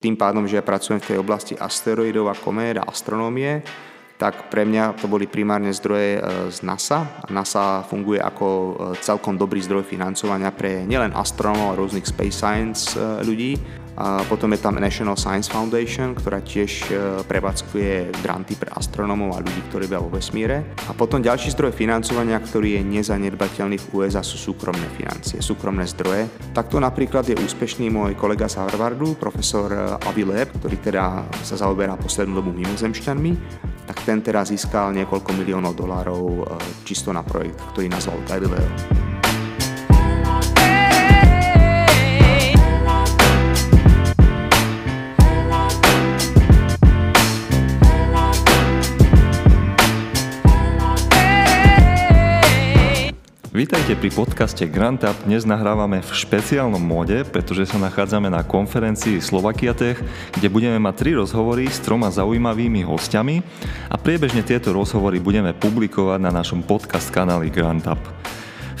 Tým pádom, že ja pracujem v tej oblasti asteroidov a komét a astronómie, tak pre mňa to boli primárne zdroje e, z NASA. NASA funguje ako e, celkom dobrý zdroj financovania pre nielen astronómov a rôznych space science e, ľudí, potom je tam National Science Foundation, ktorá tiež e, prevádzkuje granty pre astronómov a ľudí, ktorí bia vo vesmíre. A potom ďalší zdroj financovania, ktorý je nezanedbateľný v USA, sú súkromné financie, súkromné zdroje. Takto napríklad je úspešný môj kolega z Harvardu, profesor e, Avi Leb, ktorý teda sa zaoberá poslednú dobu mimozemšťanmi, tak ten teraz získal niekoľko miliónov dolárov e, čisto na projekt, ktorý nazval Galileo. Vítajte pri podcaste Grant Up. Dnes nahrávame v špeciálnom móde, pretože sa nachádzame na konferencii Slovakiatech, kde budeme mať tri rozhovory s troma zaujímavými hostiami a priebežne tieto rozhovory budeme publikovať na našom podcast kanáli Grant Up.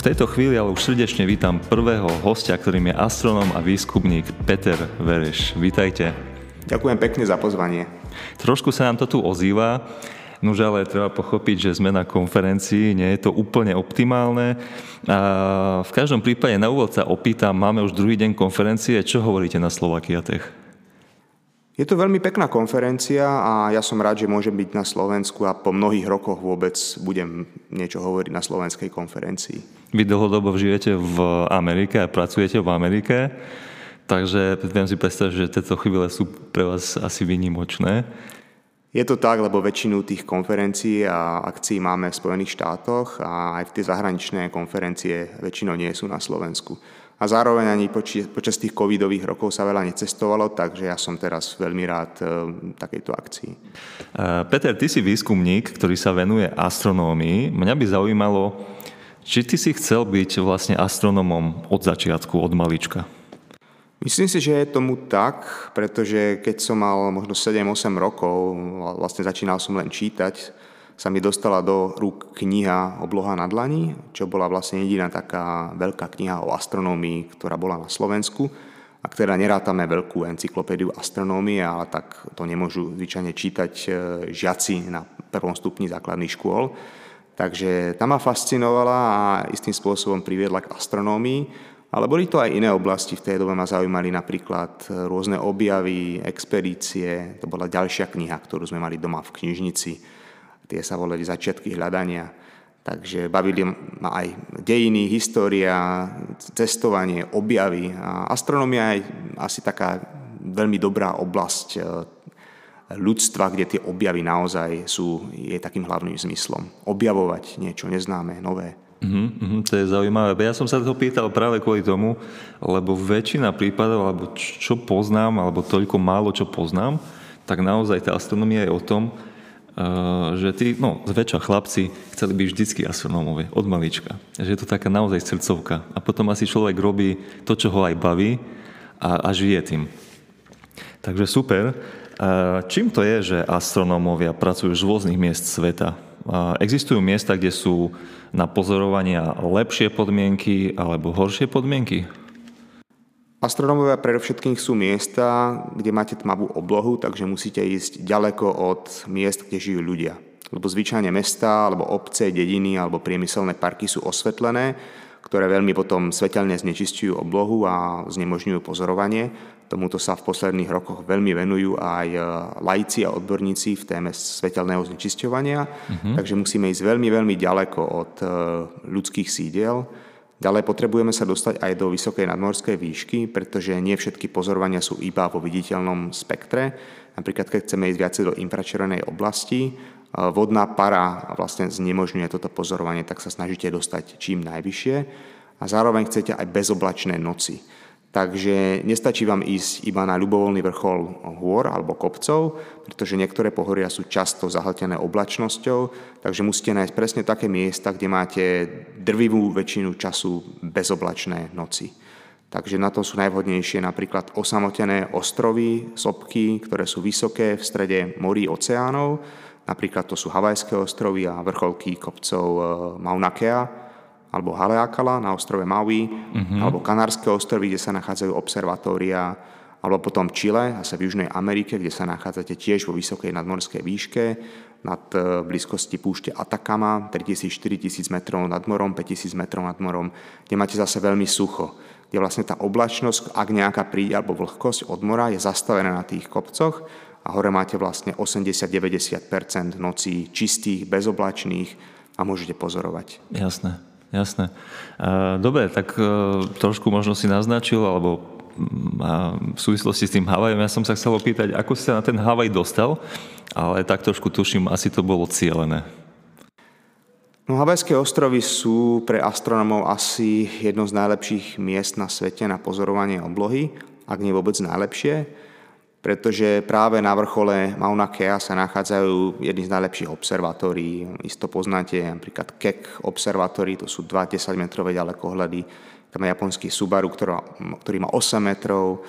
V tejto chvíli ale už srdečne vítam prvého hostia, ktorým je astronom a výskumník Peter Vereš. Vítajte. Ďakujem pekne za pozvanie. Trošku sa nám to tu ozýva. Nož ale treba pochopiť, že sme na konferencii, nie je to úplne optimálne. A v každom prípade na úvod sa opýtam, máme už druhý deň konferencie, čo hovoríte na Slovakiatech? Je to veľmi pekná konferencia a ja som rád, že môžem byť na Slovensku a po mnohých rokoch vôbec budem niečo hovoriť na slovenskej konferencii. Vy dlhodobo žijete v Amerike a pracujete v Amerike, takže viem si predstaviť, že tieto chvíle sú pre vás asi vynimočné. Je to tak, lebo väčšinu tých konferencií a akcií máme v Spojených štátoch a aj tie zahraničné konferencie väčšinou nie sú na Slovensku. A zároveň ani poči, počas tých covidových rokov sa veľa necestovalo, takže ja som teraz veľmi rád e, takejto akcii. E, Peter, ty si výskumník, ktorý sa venuje astronómii. Mňa by zaujímalo, či ty si chcel byť vlastne astronomom od začiatku, od malička? Myslím si, že je tomu tak, pretože keď som mal možno 7-8 rokov, vlastne začínal som len čítať, sa mi dostala do rúk kniha Obloha na dlani, čo bola vlastne jediná taká veľká kniha o astronómii, ktorá bola na Slovensku. A teda nerátame veľkú encyklopédiu astronómie, ale tak to nemôžu zvyčajne čítať e, žiaci na prvom stupni základných škôl. Takže tá ma fascinovala a istým spôsobom priviedla k astronómii. Ale boli to aj iné oblasti, v tej dobe ma zaujímali napríklad e, rôzne objavy, expedície, to bola ďalšia kniha, ktorú sme mali doma v knižnici. Tie sa volali Začiatky hľadania. Takže bavili ma aj dejiny, história, cestovanie, objavy. A astronomia je asi taká veľmi dobrá oblasť e, ľudstva, kde tie objavy naozaj sú, je takým hlavným zmyslom. Objavovať niečo neznáme, nové. Uh-huh, uh-huh, to je zaujímavé. Ja som sa to pýtal práve kvôli tomu, lebo väčšina prípadov, alebo čo poznám, alebo toľko málo čo poznám, tak naozaj tá astronomia je o tom, uh, že tí, no, zväčša chlapci chceli byť vždycky astronómovie, od malička. Že je to taká naozaj srdcovka. A potom asi človek robí to, čo ho aj baví a, a žije tým. Takže super. Uh, čím to je, že astronómovia pracujú z rôznych miest sveta? Uh, existujú miesta, kde sú na pozorovania lepšie podmienky alebo horšie podmienky? Astronómovia predovšetkým sú miesta, kde máte tmavú oblohu, takže musíte ísť ďaleko od miest, kde žijú ľudia. Lebo zvyčajne mesta, alebo obce, dediny, alebo priemyselné parky sú osvetlené, ktoré veľmi potom svetelne znečistujú oblohu a znemožňujú pozorovanie. Tomuto sa v posledných rokoch veľmi venujú aj e, laici a odborníci v téme svetelného znečisťovania, uh-huh. takže musíme ísť veľmi, veľmi ďaleko od e, ľudských sídiel. Ďalej potrebujeme sa dostať aj do vysokej nadmorskej výšky, pretože nie všetky pozorovania sú iba vo viditeľnom spektre. Napríklad, keď chceme ísť viacej do infračervenej oblasti, e, vodná para vlastne znemožňuje toto pozorovanie, tak sa snažíte dostať čím najvyššie a zároveň chcete aj bezoblačné noci. Takže nestačí vám ísť iba na ľubovoľný vrchol hôr alebo kopcov, pretože niektoré pohoria sú často zahltené oblačnosťou, takže musíte nájsť presne také miesta, kde máte drvivú väčšinu času bezoblačné noci. Takže na to sú najvhodnejšie napríklad osamotené ostrovy, sopky, ktoré sú vysoké v strede morí oceánov. Napríklad to sú Havajské ostrovy a vrcholky kopcov eh, Mauna Kea alebo Haleakala na ostrove Maui, uh-huh. alebo Kanárske ostrovy, kde sa nachádzajú observatória alebo potom Chile, zase v Južnej Amerike, kde sa nachádzate tiež vo vysokej nadmorskej výške, nad e, blízkosti púšte Atakama, 3000-4000 metrov nad morom, 5000 metrov nad morom, kde máte zase veľmi sucho, kde vlastne tá oblačnosť, ak nejaká príde, alebo vlhkosť od mora je zastavená na tých kopcoch a hore máte vlastne 80-90% nocí čistých, bezoblačných a môžete pozorovať. Jasné, jasné. Dobre, tak e, trošku možno si naznačil, alebo v súvislosti s tým Havajom, ja som sa chcel opýtať, ako si sa na ten Havaj dostal, ale tak trošku tuším, asi to bolo cieľené. No, Havajské ostrovy sú pre astronomov asi jedno z najlepších miest na svete na pozorovanie oblohy, ak nie vôbec najlepšie, pretože práve na vrchole Mauna Kea sa nachádzajú jedny z najlepších observatórií. Isto poznáte napríklad Keck observatórií, to sú 2 10-metrové ďalekohľady, tam je japonský Subaru, ktorý, ktorý má 8 metrov.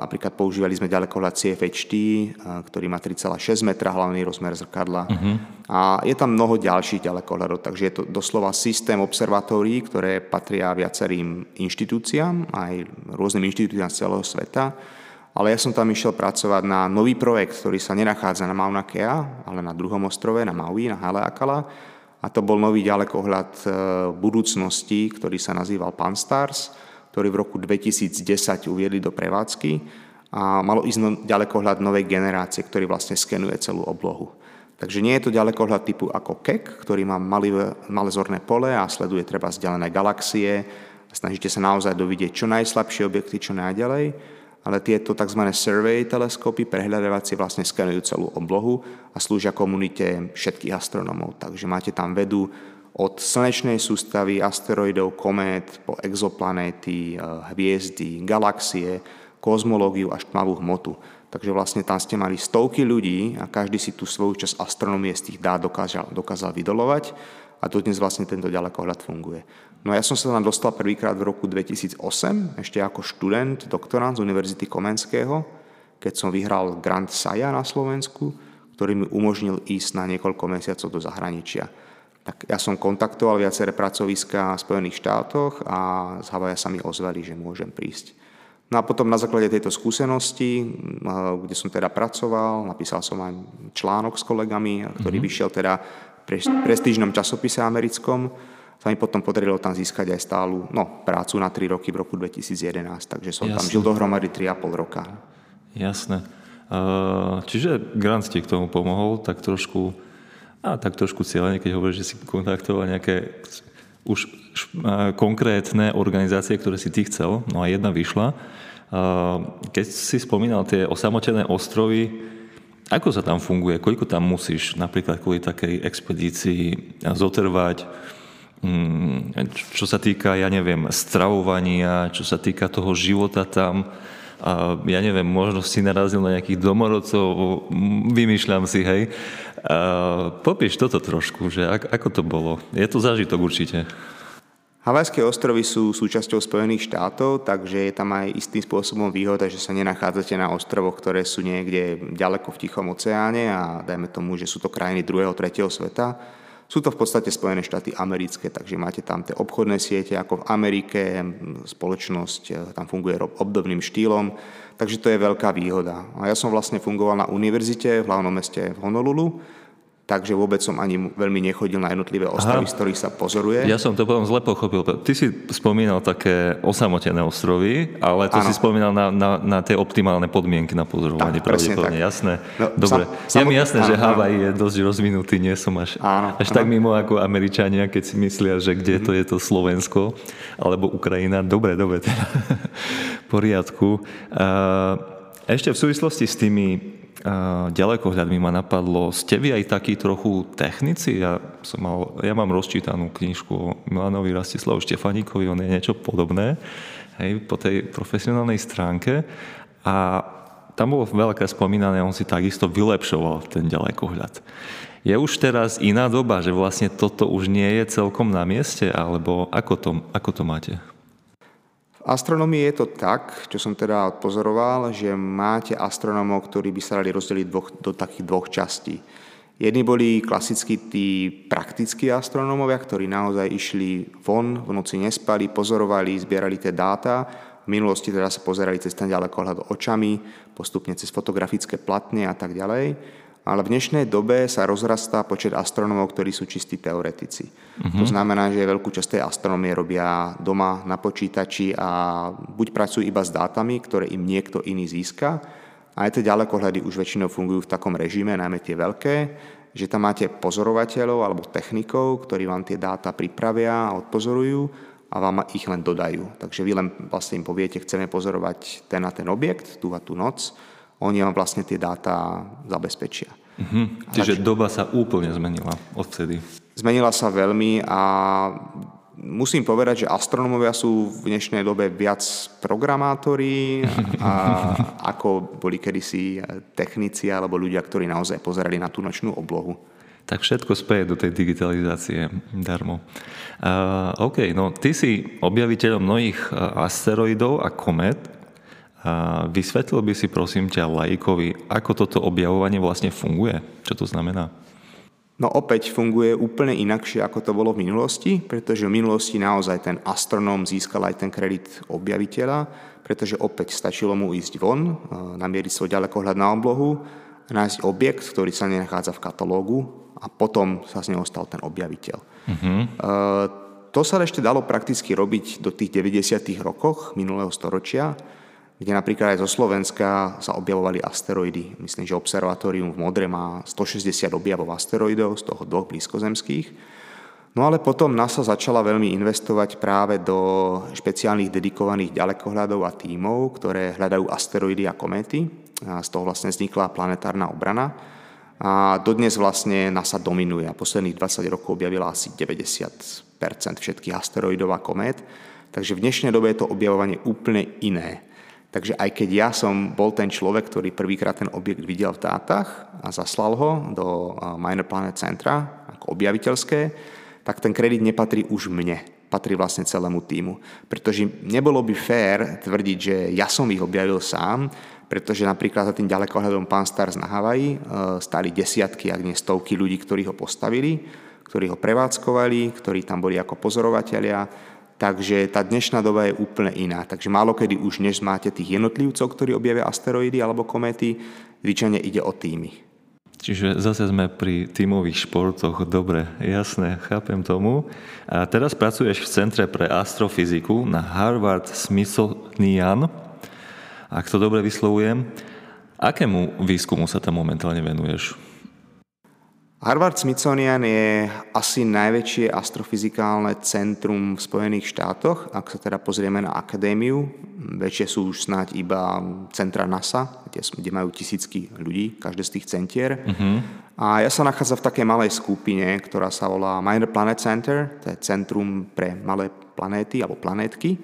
Napríklad používali sme ďalekohľad CFHD, ktorý má 3,6 metra hlavný rozmer zrkadla. Uh-huh. A je tam mnoho ďalších ďalekohľadov, takže je to doslova systém observatórií, ktoré patria viacerým inštitúciám, aj rôznym inštitúciám z celého sveta. Ale ja som tam išiel pracovať na nový projekt, ktorý sa nenachádza na Mauna Kea, ale na druhom ostrove, na Maui, na Haleakala a to bol nový ďalekohľad e, budúcnosti, ktorý sa nazýval Panstars, ktorý v roku 2010 uviedli do prevádzky a malo ísť no, ďalekohľad novej generácie, ktorý vlastne skenuje celú oblohu. Takže nie je to ďalekohľad typu ako Keck, ktorý má malé, malé zorné pole a sleduje treba vzdialené galaxie. Snažíte sa naozaj dovidieť čo najslabšie objekty, čo najďalej ale tieto tzv. survey teleskopy, prehľadávacie vlastne skenujú celú oblohu a slúžia komunite všetkých astronomov. Takže máte tam vedu od slnečnej sústavy, asteroidov, komét, po exoplanéty, eh, hviezdy, galaxie, kozmológiu až tmavú hmotu. Takže vlastne tam ste mali stovky ľudí a každý si tú svoju časť astronomie z tých dát dokázal, dokázal vydolovať a dodnes vlastne tento ďalekohľad funguje. No ja som sa tam dostal prvýkrát v roku 2008, ešte ako študent, doktorant z Univerzity Komenského, keď som vyhral Grand Saja na Slovensku, ktorý mi umožnil ísť na niekoľko mesiacov do zahraničia. Tak ja som kontaktoval viaceré pracoviska v Spojených štátoch a z Havaja sa mi ozvali, že môžem prísť. No a potom na základe tejto skúsenosti, kde som teda pracoval, napísal som aj článok s kolegami, ktorý mm-hmm. vyšiel teda prestížnom časopise americkom, sa mi potom podarilo tam získať aj stálu no, prácu na 3 roky v roku 2011, takže som Jasne. tam žil dohromady 3,5 roka. Jasné. Čiže Grant ti k tomu pomohol, tak trošku, a tak trošku cieľene, keď hovoríš, že si kontaktoval nejaké už konkrétne organizácie, ktoré si ty chcel, no a jedna vyšla. Keď si spomínal tie osamotené ostrovy, ako sa tam funguje? Koľko tam musíš napríklad kvôli takej expedícii zotrvať? Mm, čo sa týka, ja neviem, stravovania, čo sa týka toho života tam, a ja neviem, možno si narazil na nejakých domorodcov, vymýšľam si, hej. A popíš toto trošku, že ako to bolo? Je to zážitok určite. Havajské ostrovy sú súčasťou Spojených štátov, takže je tam aj istým spôsobom výhoda, že sa nenachádzate na ostrovoch, ktoré sú niekde ďaleko v Tichom oceáne a dajme tomu, že sú to krajiny druhého, tretieho sveta sú to v podstate Spojené štáty americké, takže máte tam tie obchodné siete ako v Amerike, spoločnosť e, tam funguje obdobným štýlom, takže to je veľká výhoda. A ja som vlastne fungoval na univerzite v hlavnom meste v Honolulu, takže vôbec som ani veľmi nechodil na jednotlivé ostrovy, z ktorých sa pozoruje. Ja som to potom zle pochopil. Ty si spomínal také osamotené ostrovy, ale to ano. si spomínal na, na, na tie optimálne podmienky na pozorovanie. Tak, pravdepodobne, jasné. No, Dobre, sam, je mi jasné, že Havaj je dosť rozvinutý, nie som až, áno, až áno. tak mimo ako Američania, keď si myslia, že kde mm-hmm. to je to Slovensko alebo Ukrajina. Dobre, dobre, teda. poriadku. Ešte v súvislosti s tými ďalekohľadmi ma napadlo, ste vy aj takí trochu technici? Ja, som mal, ja mám rozčítanú knižku o Milanovi Rastislavu Štefaníkovi, on je niečo podobné hej, po tej profesionálnej stránke a tam bolo veľké spomínané, on si takisto vylepšoval ten ďalekohľad. Je už teraz iná doba, že vlastne toto už nie je celkom na mieste, alebo ako to, ako to máte? V astronomii je to tak, čo som teda odpozoroval, že máte astronómov, ktorí by sa dali rozdeliť dvoch, do takých dvoch častí. Jedni boli klasickí tí praktickí astronómovia, ktorí naozaj išli von, v noci nespali, pozorovali, zbierali tie dáta, minulosti teda sa pozerali cez ten ďalekohľad očami, postupne cez fotografické platne a tak ďalej. Ale v dnešnej dobe sa rozrastá počet astronómov, ktorí sú čistí teoretici. Uh-huh. To znamená, že veľkú časť tej astronómie robia doma na počítači a buď pracujú iba s dátami, ktoré im niekto iný získa, a aj tie ďalekohľady už väčšinou fungujú v takom režime, najmä tie veľké, že tam máte pozorovateľov alebo technikov, ktorí vám tie dáta pripravia a odpozorujú a vám ich len dodajú. Takže vy len vlastne im poviete, chceme pozorovať ten a ten objekt, tú a tú noc, oni vám vlastne tie dáta zabezpečia. Mhm. Čiže doba sa úplne zmenila odvtedy. Zmenila sa veľmi a musím povedať, že astronómovia sú v dnešnej dobe viac programátori, a, ako boli kedysi technici alebo ľudia, ktorí naozaj pozerali na tú nočnú oblohu. Tak všetko speje do tej digitalizácie darmo. Uh, OK, no ty si objaviteľom mnohých asteroidov a komet. A vysvetlil by si prosím ťa lajkovi, ako toto objavovanie vlastne funguje? Čo to znamená? No opäť funguje úplne inakšie, ako to bolo v minulosti, pretože v minulosti naozaj ten astronóm získal aj ten kredit objaviteľa, pretože opäť stačilo mu ísť von, e, namieriť svoj ďalekohľad na oblohu, nájsť objekt, ktorý sa nenachádza v katalógu a potom sa z neho stal ten objaviteľ. Uh-huh. To sa ešte dalo prakticky robiť do tých 90. rokoch minulého storočia, kde napríklad aj zo Slovenska sa objavovali asteroidy. Myslím, že observatórium v Modre má 160 objavov asteroidov, z toho dvoch blízkozemských. No ale potom NASA začala veľmi investovať práve do špeciálnych dedikovaných ďalekohľadov a tímov, ktoré hľadajú asteroidy a kométy. A z toho vlastne vznikla planetárna obrana. A dodnes vlastne NASA dominuje a posledných 20 rokov objavila asi 90% všetkých asteroidov a komét. Takže v dnešnej dobe je to objavovanie úplne iné. Takže aj keď ja som bol ten človek, ktorý prvýkrát ten objekt videl v dátach a zaslal ho do Minor Planet Centra ako objaviteľské, tak ten kredit nepatrí už mne, patrí vlastne celému týmu. Pretože nebolo by fér tvrdiť, že ja som ich objavil sám, pretože napríklad za tým ďalekohľadom Pán Stars na Havaji e, stáli desiatky, ak nie stovky ľudí, ktorí ho postavili, ktorí ho prevádzkovali, ktorí tam boli ako pozorovatelia, Takže tá dnešná doba je úplne iná. Takže málo kedy už než máte tých jednotlivcov, ktorí objavia asteroidy alebo kométy, zvyčajne ide o týmy. Čiže zase sme pri tímových športoch. Dobre, jasné, chápem tomu. A teraz pracuješ v Centre pre astrofyziku na Harvard Smithsonian. Ak to dobre vyslovujem, akému výskumu sa tam momentálne venuješ? Harvard Smithsonian je asi najväčšie astrofyzikálne centrum v Spojených štátoch, ak sa teda pozrieme na akadémiu. Väčšie sú už snáď iba centra NASA, kde, kde majú tisícky ľudí, každé z tých centier. Uh-huh. A ja sa nachádzam v takej malej skupine, ktorá sa volá Minor Planet Center, to je centrum pre malé planéty alebo planétky.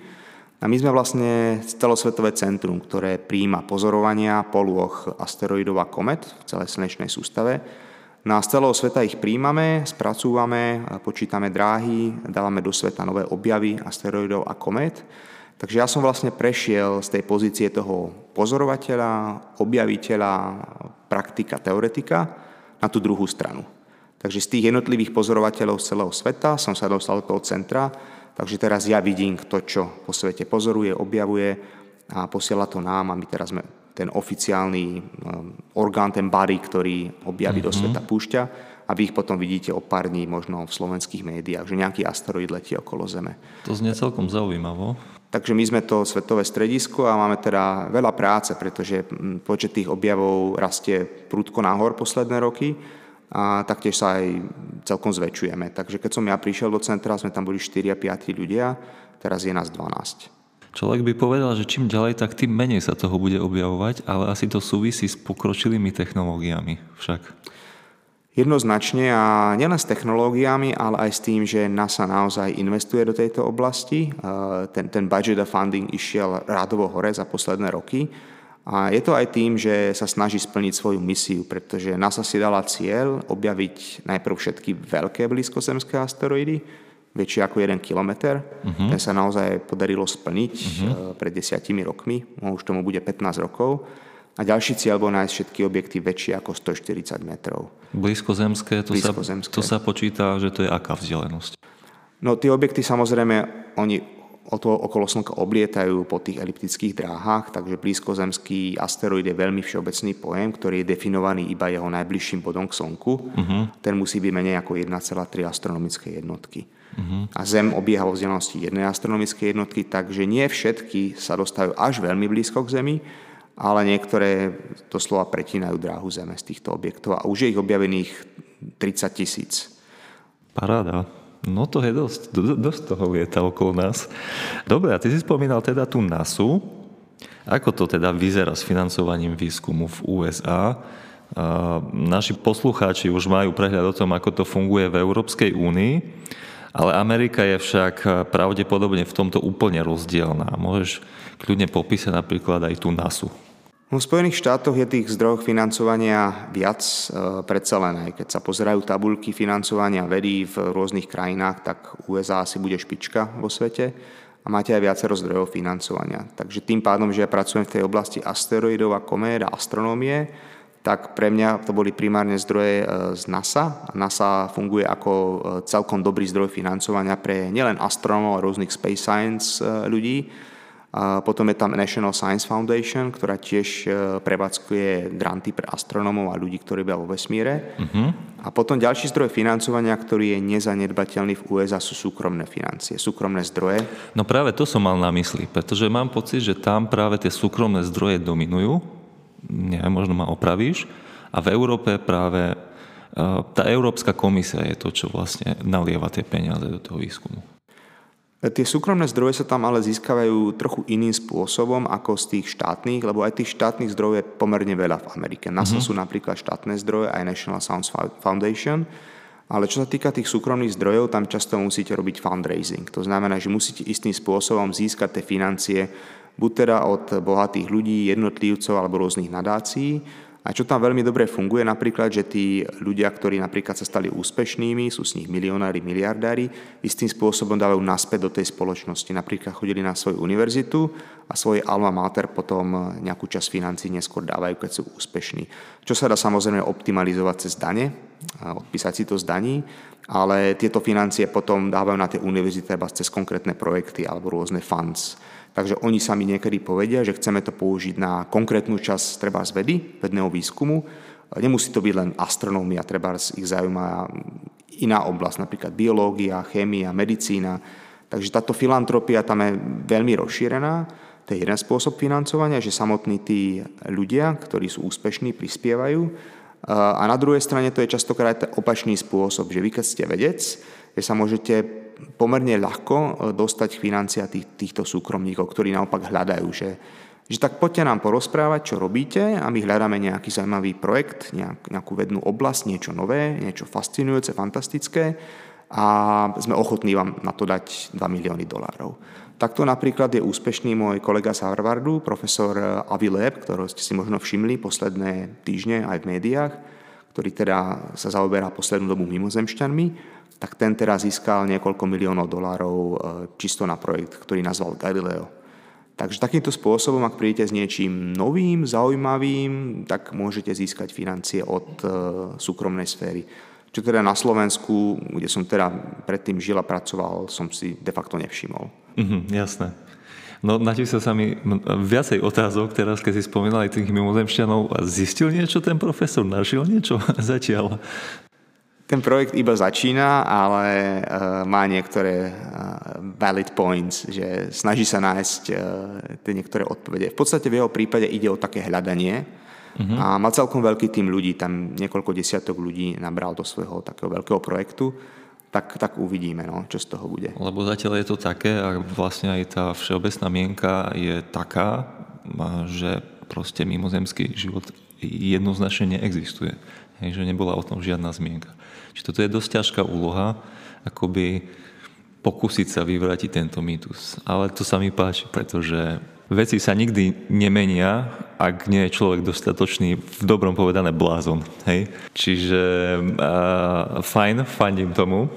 A my sme vlastne celosvetové centrum, ktoré príjima pozorovania polôch asteroidov a komet v celej slnečnej sústave No a z celého sveta ich príjmame, spracúvame, počítame dráhy, dávame do sveta nové objavy asteroidov a komét. Takže ja som vlastne prešiel z tej pozície toho pozorovateľa, objaviteľa, praktika, teoretika na tú druhú stranu. Takže z tých jednotlivých pozorovateľov z celého sveta som sa dostal do toho centra, takže teraz ja vidím, kto čo po svete pozoruje, objavuje a posiela to nám a my teraz sme ten oficiálny um, orgán, ten bary, ktorý objaví mm-hmm. do mhm. sveta púšťa a vy ich potom vidíte o pár dní možno v slovenských médiách, že nejaký asteroid letí okolo Zeme. To znie celkom zaujímavo. Takže my sme to svetové stredisko a máme teda veľa práce, pretože mm, počet tých objavov rastie prúdko nahor posledné roky a taktiež sa aj celkom zväčšujeme. Takže keď som ja prišiel do centra, sme tam boli 4 a 5 ľudia, teraz je nás 12. Človek by povedal, že čím ďalej, tak tým menej sa toho bude objavovať, ale asi to súvisí s pokročilými technológiami však. Jednoznačne a nielen s technológiami, ale aj s tým, že NASA naozaj investuje do tejto oblasti. Ten, ten budget a funding išiel rádovo hore za posledné roky. A je to aj tým, že sa snaží splniť svoju misiu, pretože NASA si dala cieľ objaviť najprv všetky veľké blízkozemské asteroidy, väčšie ako 1 kilometr. Uh-huh. Ten sa naozaj podarilo splniť uh-huh. pred desiatimi rokmi, no už tomu bude 15 rokov. A ďalší cieľ bol nájsť všetky objekty väčšie ako 140 metrov. Blízkozemské, to, Blízkozemské. Sa, to sa počíta, že to je aká vzdialenosť? No tie objekty samozrejme, oni okolo Slnka oblietajú po tých eliptických dráhach, takže blízkozemský asteroid je veľmi všeobecný pojem, ktorý je definovaný iba jeho najbližším bodom k Slnku. Uh-huh. Ten musí byť menej ako 1,3 astronomické jednotky. Uh-huh. A Zem obieha vo vzdialenosti jednej astronomickej jednotky, takže nie všetky sa dostajú až veľmi blízko k Zemi, ale niektoré doslova pretínajú dráhu Zeme z týchto objektov a už je ich objavených 30 tisíc. Paráda. No to je dosť, dosť toho lieta okolo nás. Dobre, a ty si spomínal teda tú NASU. Ako to teda vyzerá s financovaním výskumu v USA? Naši poslucháči už majú prehľad o tom, ako to funguje v Európskej únii, ale Amerika je však pravdepodobne v tomto úplne rozdielná. Môžeš kľudne popísať napríklad aj tú NASU. V Spojených štátoch je tých zdrojov financovania viac e, predsa len aj keď sa pozerajú tabulky financovania vedy v rôznych krajinách, tak USA asi bude špička vo svete a máte aj viacero zdrojov financovania. Takže tým pádom, že ja pracujem v tej oblasti asteroidov a komét a astronómie, tak pre mňa to boli primárne zdroje e, z NASA. NASA funguje ako e, celkom dobrý zdroj financovania pre nielen astronómov a rôznych space science ľudí, a potom je tam National Science Foundation, ktorá tiež e, prevádzkuje granty pre astronómov a ľudí, ktorí bia vo vesmíre. Uh-huh. A potom ďalší zdroj financovania, ktorý je nezanedbateľný v USA, sú súkromné financie, súkromné zdroje. No práve to som mal na mysli, pretože mám pocit, že tam práve tie súkromné zdroje dominujú. Nie, možno ma opravíš. A v Európe práve e, tá Európska komisia je to, čo vlastne nalieva tie peniaze do toho výskumu. Tie súkromné zdroje sa tam ale získavajú trochu iným spôsobom ako z tých štátnych, lebo aj tých štátnych zdrojov je pomerne veľa v Amerike. NASA mm-hmm. sú napríklad štátne zdroje, aj National Science Foundation, ale čo sa týka tých súkromných zdrojov, tam často musíte robiť fundraising. To znamená, že musíte istým spôsobom získať tie financie buď teda od bohatých ľudí, jednotlivcov alebo rôznych nadácií, a čo tam veľmi dobre funguje, napríklad, že tí ľudia, ktorí napríklad sa stali úspešnými, sú z nich milionári, miliardári, istým spôsobom dávajú naspäť do tej spoločnosti. Napríklad chodili na svoju univerzitu a svoje alma mater potom nejakú časť financí neskôr dávajú, keď sú úspešní. Čo sa dá samozrejme optimalizovať cez dane, odpísať si to z daní, ale tieto financie potom dávajú na tie univerzity cez konkrétne projekty alebo rôzne funds. Takže oni sami niekedy povedia, že chceme to použiť na konkrétnu časť treba z vedy, vedného výskumu. Nemusí to byť len astronómia, treba ich zaujíma iná oblasť, napríklad biológia, chémia, medicína. Takže táto filantropia tam je veľmi rozšírená. To je jeden spôsob financovania, že samotní tí ľudia, ktorí sú úspešní, prispievajú. A na druhej strane to je častokrát opačný spôsob, že vy keď ste vedec, že sa môžete pomerne ľahko e, dostať financia tých, týchto súkromníkov, ktorí naopak hľadajú, že, že tak poďte nám porozprávať, čo robíte a my hľadáme nejaký zaujímavý projekt, nejak, nejakú vednú oblasť, niečo nové, niečo fascinujúce, fantastické a sme ochotní vám na to dať 2 milióny dolárov. Takto napríklad je úspešný môj kolega z Harvardu, profesor Avi Leb, ktorého ste si možno všimli posledné týždne aj v médiách, ktorý teda sa zaoberá poslednú dobu mimozemšťanmi tak ten teraz získal niekoľko miliónov dolárov e, čisto na projekt, ktorý nazval Galileo. Takže takýmto spôsobom, ak prídete s niečím novým, zaujímavým, tak môžete získať financie od e, súkromnej sféry. Čo teda na Slovensku, kde som teda predtým žil a pracoval, som si de facto nevšimol. Mhm, jasné. No, natísa sa mi viacej otázok teraz, keď si spomínal aj tých mimozemšťanov. Zistil niečo ten profesor? Našiel niečo zatiaľ? Ten projekt iba začína, ale uh, má niektoré uh, valid points, že snaží sa nájsť uh, tie niektoré odpovede. V podstate v jeho prípade ide o také hľadanie uh-huh. a má celkom veľký tým ľudí, tam niekoľko desiatok ľudí nabral do svojho takého veľkého projektu, tak, tak uvidíme, no, čo z toho bude. Lebo zatiaľ je to také a vlastne aj tá všeobecná mienka je taká, že proste mimozemský život jednoznačne neexistuje. Hej, že nebola o tom žiadna zmienka. Čiže toto je dosť ťažká úloha, akoby pokúsiť sa vyvrátiť tento mýtus. Ale to sa mi páči, pretože veci sa nikdy nemenia, ak nie je človek dostatočný, v dobrom povedané, blázon. Hej? Čiže uh, fajn, fandím tomu.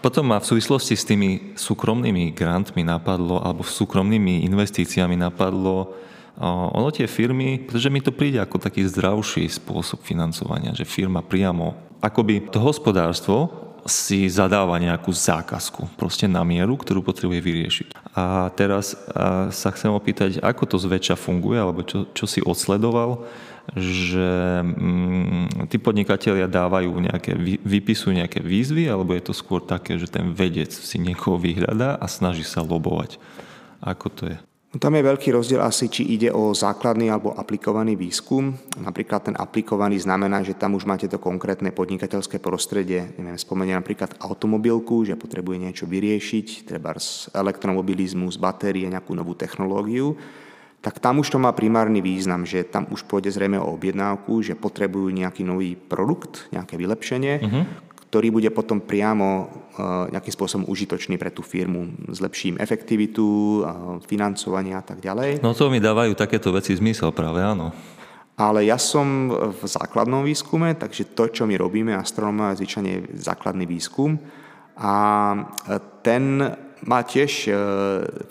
Potom ma v súvislosti s tými súkromnými grantmi napadlo, alebo súkromnými investíciami napadlo, uh, ono tie firmy, pretože mi to príde ako taký zdravší spôsob financovania, že firma priamo akoby to hospodárstvo si zadáva nejakú zákazku, proste na mieru, ktorú potrebuje vyriešiť. A teraz sa chcem opýtať, ako to zväčša funguje, alebo čo, čo si odsledoval, že mm, tí podnikatelia dávajú nejaké, vypisujú nejaké výzvy, alebo je to skôr také, že ten vedec si niekoho vyhľadá a snaží sa lobovať. Ako to je? No tam je veľký rozdiel asi, či ide o základný alebo aplikovaný výskum. Napríklad ten aplikovaný znamená, že tam už máte to konkrétne podnikateľské prostredie. Neviem, spomeniem napríklad automobilku, že potrebuje niečo vyriešiť, treba z elektromobilizmu, z batérie, nejakú novú technológiu tak tam už to má primárny význam, že tam už pôjde zrejme o objednávku, že potrebujú nejaký nový produkt, nejaké vylepšenie, uh-huh. Ktorý bude potom priamo uh, nejakým spôsobom užitočný pre tú firmu. Zlepší im efektivitu, uh, financovanie a tak ďalej. No to mi dávajú takéto veci zmysel práve, áno. Ale ja som v základnom výskume, takže to, čo my robíme, astronómia, je zvyčajne základný výskum. A ten má tiež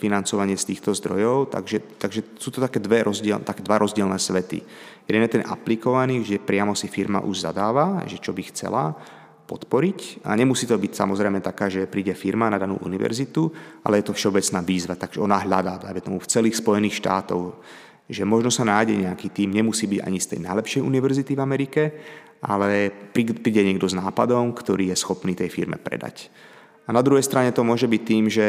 financovanie z týchto zdrojov, takže, takže sú to také, dve rozdiel, také dva rozdielne svety. Jeden je ten aplikovaný, že priamo si firma už zadáva, že čo by chcela podporiť. A nemusí to byť samozrejme taká, že príde firma na danú univerzitu, ale je to všeobecná výzva, takže ona hľadá, dajme tomu, v celých Spojených štátov, že možno sa nájde nejaký tým, nemusí byť ani z tej najlepšej univerzity v Amerike, ale príde niekto s nápadom, ktorý je schopný tej firme predať. A na druhej strane to môže byť tým, že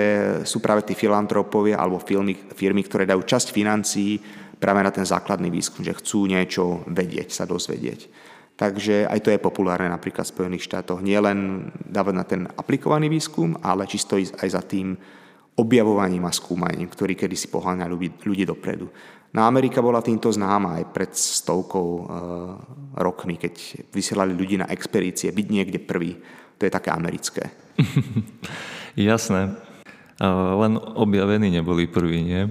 sú práve tí filantropovia alebo firmy, firmy, ktoré dajú časť financií práve na ten základný výskum, že chcú niečo vedieť, sa dozvedieť. Takže aj to je populárne napríklad v Spojených štátoch. Nie len dávať na ten aplikovaný výskum, ale čisto aj za tým objavovaním a skúmaním, ktorý kedysi poháňa ľudí, ľudí dopredu. Na Amerika bola týmto známa aj pred stovkou e, rokmi, keď vysielali ľudí na expedície, byť niekde prvý. To je také americké. Jasné. Len objavení neboli prví, nie?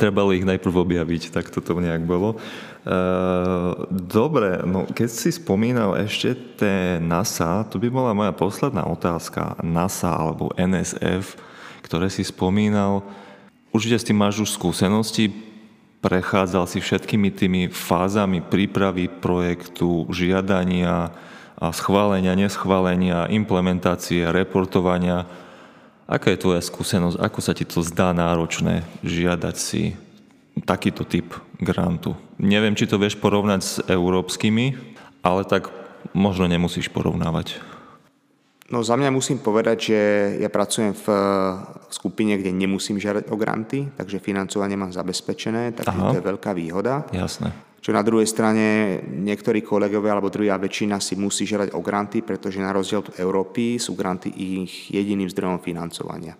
Trebalo ich najprv objaviť, tak toto nejak bolo. Dobre, no keď si spomínal ešte té NASA, to by bola moja posledná otázka. NASA alebo NSF, ktoré si spomínal, určite s tým máš už skúsenosti, prechádzal si všetkými tými fázami prípravy projektu, žiadania, schválenia, neschválenia, implementácie, reportovania. Aká je tvoja skúsenosť? Ako sa ti to zdá náročné žiadať si takýto typ grantu? Neviem, či to vieš porovnať s európskymi, ale tak možno nemusíš porovnávať. No za mňa musím povedať, že ja pracujem v skupine, kde nemusím žiadať o granty, takže financovanie mám zabezpečené, takže Aha. to je veľká výhoda. Jasné. Čo na druhej strane niektorí kolegovia alebo druhá väčšina si musí žiadať o granty, pretože na rozdiel od Európy sú granty ich jediným zdrojom financovania.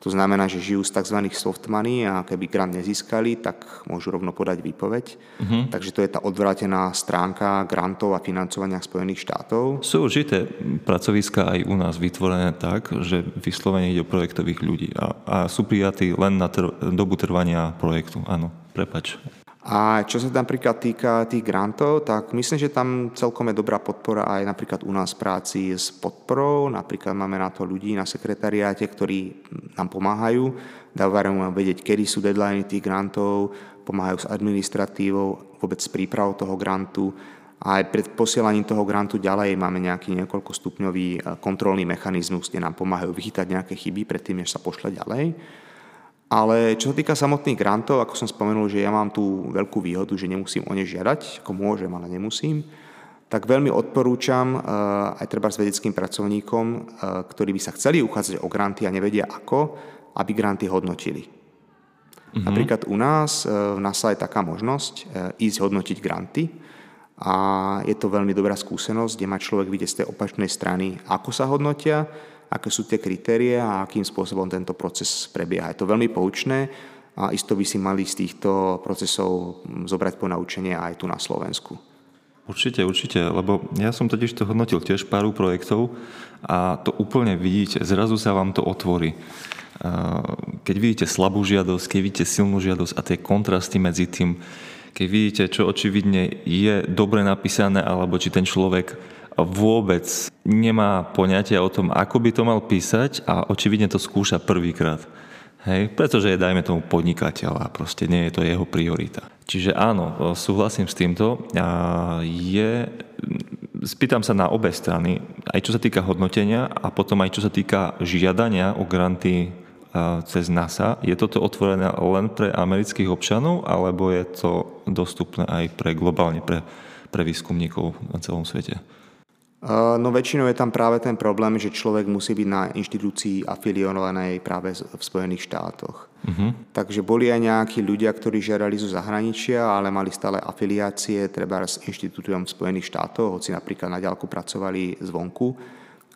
To znamená, že žijú z tzv. soft money a keby grant nezískali, tak môžu rovno podať výpoveď. Uh-huh. Takže to je tá odvrátená stránka grantov a financovania Spojených štátov. Sú určité pracoviska aj u nás vytvorené tak, že vyslovene ide o projektových ľudí a, a sú prijatí len na tr- dobu trvania projektu. Áno, prepač. A čo sa napríklad týka tých grantov, tak myslím, že tam celkom je dobrá podpora aj napríklad u nás práci s podporou. Napríklad máme na to ľudí na sekretariáte, ktorí nám pomáhajú, dávajú nám vedieť, kedy sú deadliny tých grantov, pomáhajú s administratívou, vôbec s prípravou toho grantu. A aj pred posielaním toho grantu ďalej máme nejaký niekoľkostupňový eh, kontrolný mechanizmus, kde nám pomáhajú vychytať nejaké chyby predtým, než sa pošle ďalej. Ale čo sa týka samotných grantov, ako som spomenul, že ja mám tú veľkú výhodu, že nemusím o ne žiadať, ako môžem, ale nemusím, tak veľmi odporúčam eh, aj treba s vedeckým pracovníkom, eh, ktorí by sa chceli uchádzať o granty a nevedia ako, aby granty hodnotili. Mm-hmm. Napríklad u nás eh, v NASA je taká možnosť ísť hodnotiť granty a je to veľmi dobrá skúsenosť, kde má človek vidieť z tej opačnej strany, ako sa hodnotia aké sú tie kritérie a akým spôsobom tento proces prebieha. Je to veľmi poučné a isto by si mali z týchto procesov zobrať po naučenie aj tu na Slovensku. Určite, určite, lebo ja som totiž to hodnotil tiež pár projektov a to úplne vidíte, zrazu sa vám to otvorí. Keď vidíte slabú žiadosť, keď vidíte silnú žiadosť a tie kontrasty medzi tým, keď vidíte, čo očividne je dobre napísané, alebo či ten človek vôbec nemá poňatia o tom, ako by to mal písať a očividne to skúša prvýkrát. Hej, pretože je, dajme tomu, podnikateľ a proste nie je to jeho priorita. Čiže áno, súhlasím s týmto. A je, spýtam sa na obe strany, aj čo sa týka hodnotenia a potom aj čo sa týka žiadania o granty cez NASA. Je toto otvorené len pre amerických občanov, alebo je to dostupné aj pre globálne, pre, pre výskumníkov na celom svete? No väčšinou je tam práve ten problém, že človek musí byť na inštitúcii afiliovanej práve v Spojených štátoch. Uh-huh. Takže boli aj nejakí ľudia, ktorí žiadali zo zahraničia, ale mali stále afiliácie treba s inštitútom Spojených štátov, hoci napríklad na ďalku pracovali zvonku,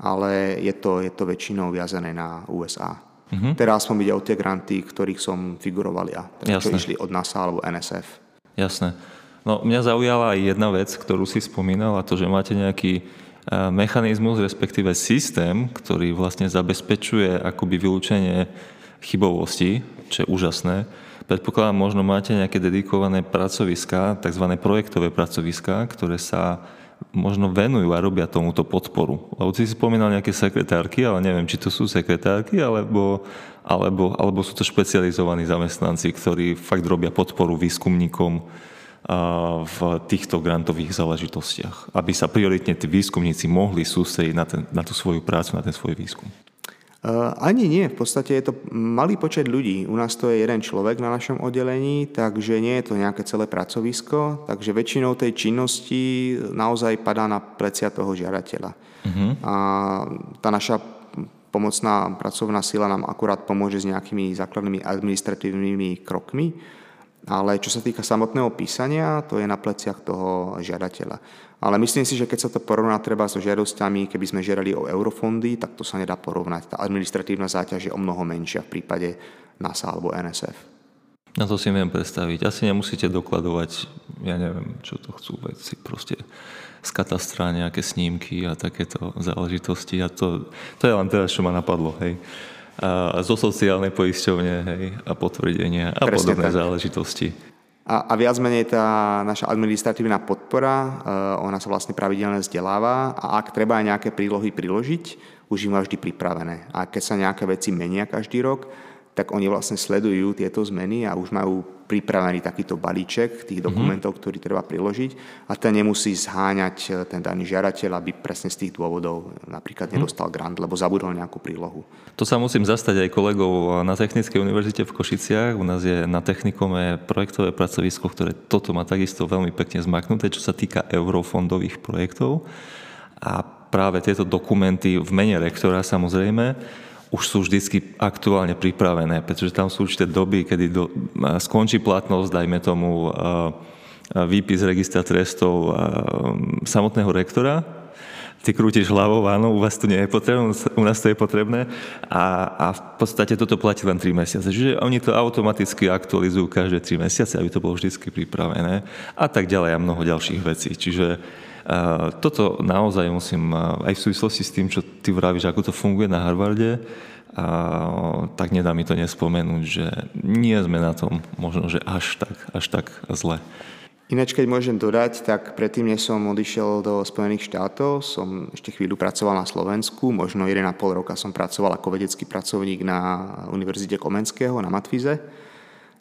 ale je to, je to väčšinou viazané na USA. Uh-huh. Teraz som videl tie granty, ktorých som figuroval ja, čo išli od NASA alebo NSF. Jasné. No, mňa zaujala aj jedna vec, ktorú si spomínal, a to, že máte nejaký mechanizmus, respektíve systém, ktorý vlastne zabezpečuje akoby vylúčenie chybovosti, čo je úžasné. Predpokladám, možno máte nejaké dedikované pracoviská, tzv. projektové pracoviská, ktoré sa možno venujú a robia tomuto podporu. Lebo si spomínal nejaké sekretárky, ale neviem, či to sú sekretárky, alebo, alebo, alebo sú to špecializovaní zamestnanci, ktorí fakt robia podporu výskumníkom v týchto grantových záležitostiach, aby sa prioritne tí výskumníci mohli sústrediť na, ten, na tú svoju prácu, na ten svoj výskum? Ani nie, v podstate je to malý počet ľudí. U nás to je jeden človek na našom oddelení, takže nie je to nejaké celé pracovisko, takže väčšinou tej činnosti naozaj padá na plecia toho žiadateľa. Uh-huh. A tá naša pomocná pracovná sila nám akurát pomôže s nejakými základnými administratívnymi krokmi, ale čo sa týka samotného písania, to je na pleciach toho žiadateľa. Ale myslím si, že keď sa to porovná treba so žiadosťami, keby sme žiadali o eurofondy, tak to sa nedá porovnať. Tá administratívna záťaž je o mnoho menšia v prípade NASA alebo NSF. Na to si viem predstaviť. Asi nemusíte dokladovať, ja neviem, čo to chcú veci, proste z katastra nejaké snímky a takéto záležitosti. A to, to je len teraz, čo ma napadlo, hej a zo sociálnej poisťovne hej, a potvrdenia a Presne podobné tak. záležitosti. A, a viac menej tá naša administratívna podpora, uh, ona sa vlastne pravidelne vzdeláva a ak treba aj nejaké prílohy priložiť, už im má vždy pripravené. A keď sa nejaké veci menia každý rok, tak oni vlastne sledujú tieto zmeny a už majú pripravený takýto balíček tých mhm. dokumentov, mm-hmm. ktorý treba priložiť a ten nemusí zháňať eh, ten daný žiadateľ, aby presne z tých dôvodov napríklad mm-hmm. nedostal grant, lebo zabudol nejakú prílohu. To sa musím zastať aj kolegov na Technickej univerzite v Košiciach. U nás je na technikome projektové pracovisko, ktoré toto má takisto veľmi pekne zmaknuté, čo sa týka eurofondových projektov. A práve tieto dokumenty v mene rektora samozrejme už sú vždycky aktuálne pripravené, pretože tam sú určité doby, kedy do, skončí platnosť, dajme tomu, výpis registra trestov samotného rektora. Ty krútiš hlavou, áno, u vás to nie je potrebné, u nás to je potrebné. A, a v podstate toto platí len 3 mesiace. Čiže oni to automaticky aktualizujú každé 3 mesiace, aby to bolo vždy pripravené. A tak ďalej a mnoho ďalších vecí. Čiže toto naozaj musím, aj v súvislosti s tým, čo ty vravíš, ako to funguje na Harvarde, a, tak nedá mi to nespomenúť, že nie sme na tom možno, že až tak, až tak zle. Ináč, keď môžem dodať, tak predtým, než som odišiel do Spojených štátov, som ešte chvíľu pracoval na Slovensku, možno 1,5 roka som pracoval ako vedecký pracovník na Univerzite Komenského na Matfize,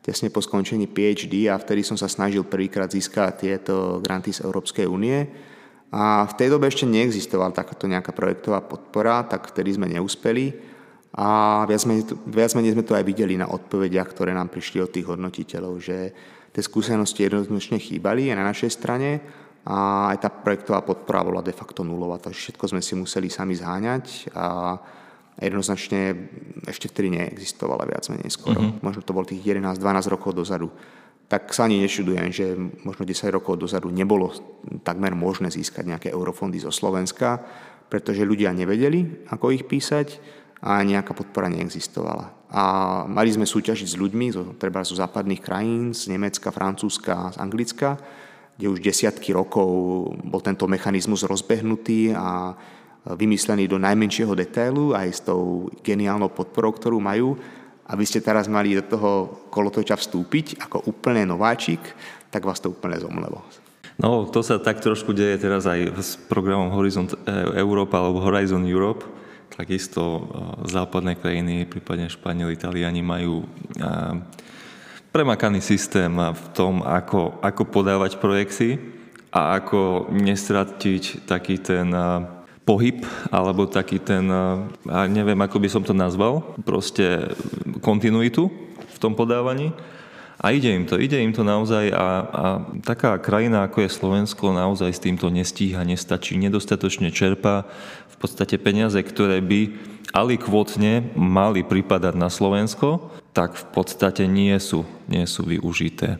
tesne po skončení PhD a vtedy som sa snažil prvýkrát získať tieto granty z Európskej únie a v tej dobe ešte neexistovala takáto nejaká projektová podpora, tak vtedy sme neúspeli. A viac menej, viac menej sme to aj videli na odpovediach, ktoré nám prišli od tých hodnotiteľov, že tie skúsenosti jednoznačne chýbali aj na našej strane a aj tá projektová podpora bola de facto nulová, takže všetko sme si museli sami zháňať a jednoznačne ešte vtedy neexistovala viac menej skoro. Mm-hmm. Možno to bol tých 11-12 rokov dozadu tak sa ani nešudujem, že možno 10 rokov dozadu nebolo takmer možné získať nejaké eurofondy zo Slovenska, pretože ľudia nevedeli, ako ich písať a nejaká podpora neexistovala. A mali sme súťažiť s ľuďmi, zo, treba zo západných krajín, z Nemecka, Francúzska, z Anglicka, kde už desiatky rokov bol tento mechanizmus rozbehnutý a vymyslený do najmenšieho detailu, aj s tou geniálnou podporou, ktorú majú a vy ste teraz mali do toho kolotoča vstúpiť ako úplne nováčik, tak vás to úplne zomlelo. No, to sa tak trošku deje teraz aj s programom Horizon Európa alebo Horizon Europe. Takisto e, západné krajiny, prípadne Španieli, Italiani majú e, premakaný systém v tom, ako, ako podávať projekty a ako nestratiť taký ten e, pohyb, alebo taký ten, a neviem, ako by som to nazval, proste kontinuitu v tom podávaní. A ide im to, ide im to naozaj a, a taká krajina ako je Slovensko naozaj s týmto nestíha, nestačí, nedostatočne čerpá v podstate peniaze, ktoré by alikvotne mali pripadať na Slovensko, tak v podstate nie sú, nie sú využité.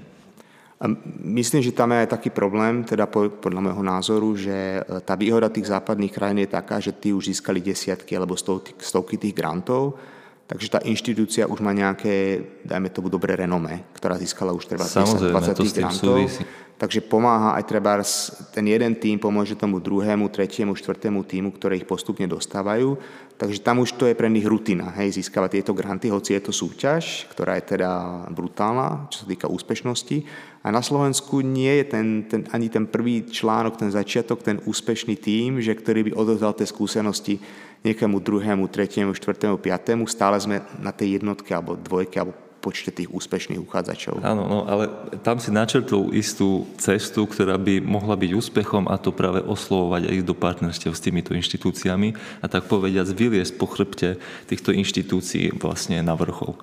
Myslím, že tam je aj taký problém, teda podľa môjho názoru, že e, tá výhoda tých západných krajín je taká, že tí už získali desiatky alebo stovky tých grantov, takže tá inštitúcia už má nejaké, dajme tomu, dobré renome, ktorá získala už treba 10, 20 tých grantov. Súvisí. Takže pomáha aj treba ten jeden tým pomôže tomu druhému, tretiemu, štvrtému týmu, ktoré ich postupne dostávajú. Takže tam už to je pre nich rutina, hej, získavať tieto granty, hoci je to súťaž, ktorá je teda brutálna, čo sa týka úspešnosti. A na Slovensku nie je ten, ten, ani ten prvý článok, ten začiatok, ten úspešný tým, že ktorý by odovzdal tie skúsenosti niekému druhému, tretiemu, štvrtému, piatému. Stále sme na tej jednotke alebo dvojke alebo počte tých úspešných uchádzačov. Áno, no, ale tam si načrtol istú cestu, ktorá by mohla byť úspechom a to práve oslovovať aj do partnerstiev s týmito inštitúciami a tak povediať vyliesť po chrbte týchto inštitúcií vlastne na vrchol.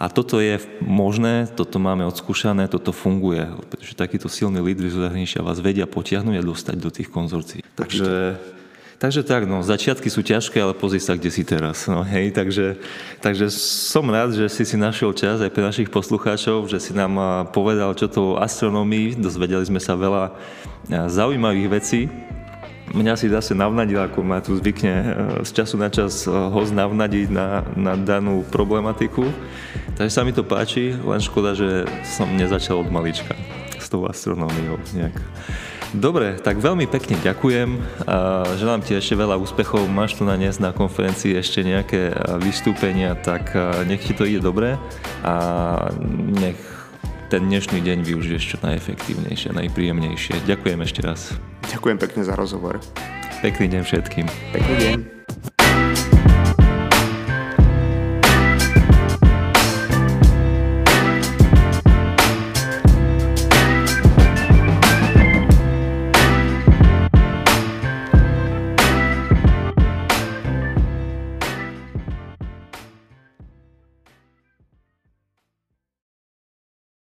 A toto je možné, toto máme odskúšané, toto funguje, pretože takíto silní lídry z zahraničia vás vedia potiahnuť a dostať do tých konzorcií. Takže Takže tak, no, začiatky sú ťažké, ale pozri sa, kde si teraz. No, hej, takže, takže som rád, že si si našiel čas aj pre našich poslucháčov, že si nám povedal, čo to o astronomii, dozvedeli sme sa veľa zaujímavých vecí. Mňa si zase navnadil, ako ma tu zvykne z času na čas host navnadiť na, na danú problematiku. Takže sa mi to páči, len škoda, že som nezačal od malička s tou astronómiou nejak. Dobre, tak veľmi pekne ďakujem. Želám ti ešte veľa úspechov. Máš tu na dnes na konferencii ešte nejaké vystúpenia, tak nech ti to ide dobre a nech ten dnešný deň využiješ čo najefektívnejšie, najpríjemnejšie. Ďakujem ešte raz. Ďakujem pekne za rozhovor. Pekný deň všetkým. Pekný deň.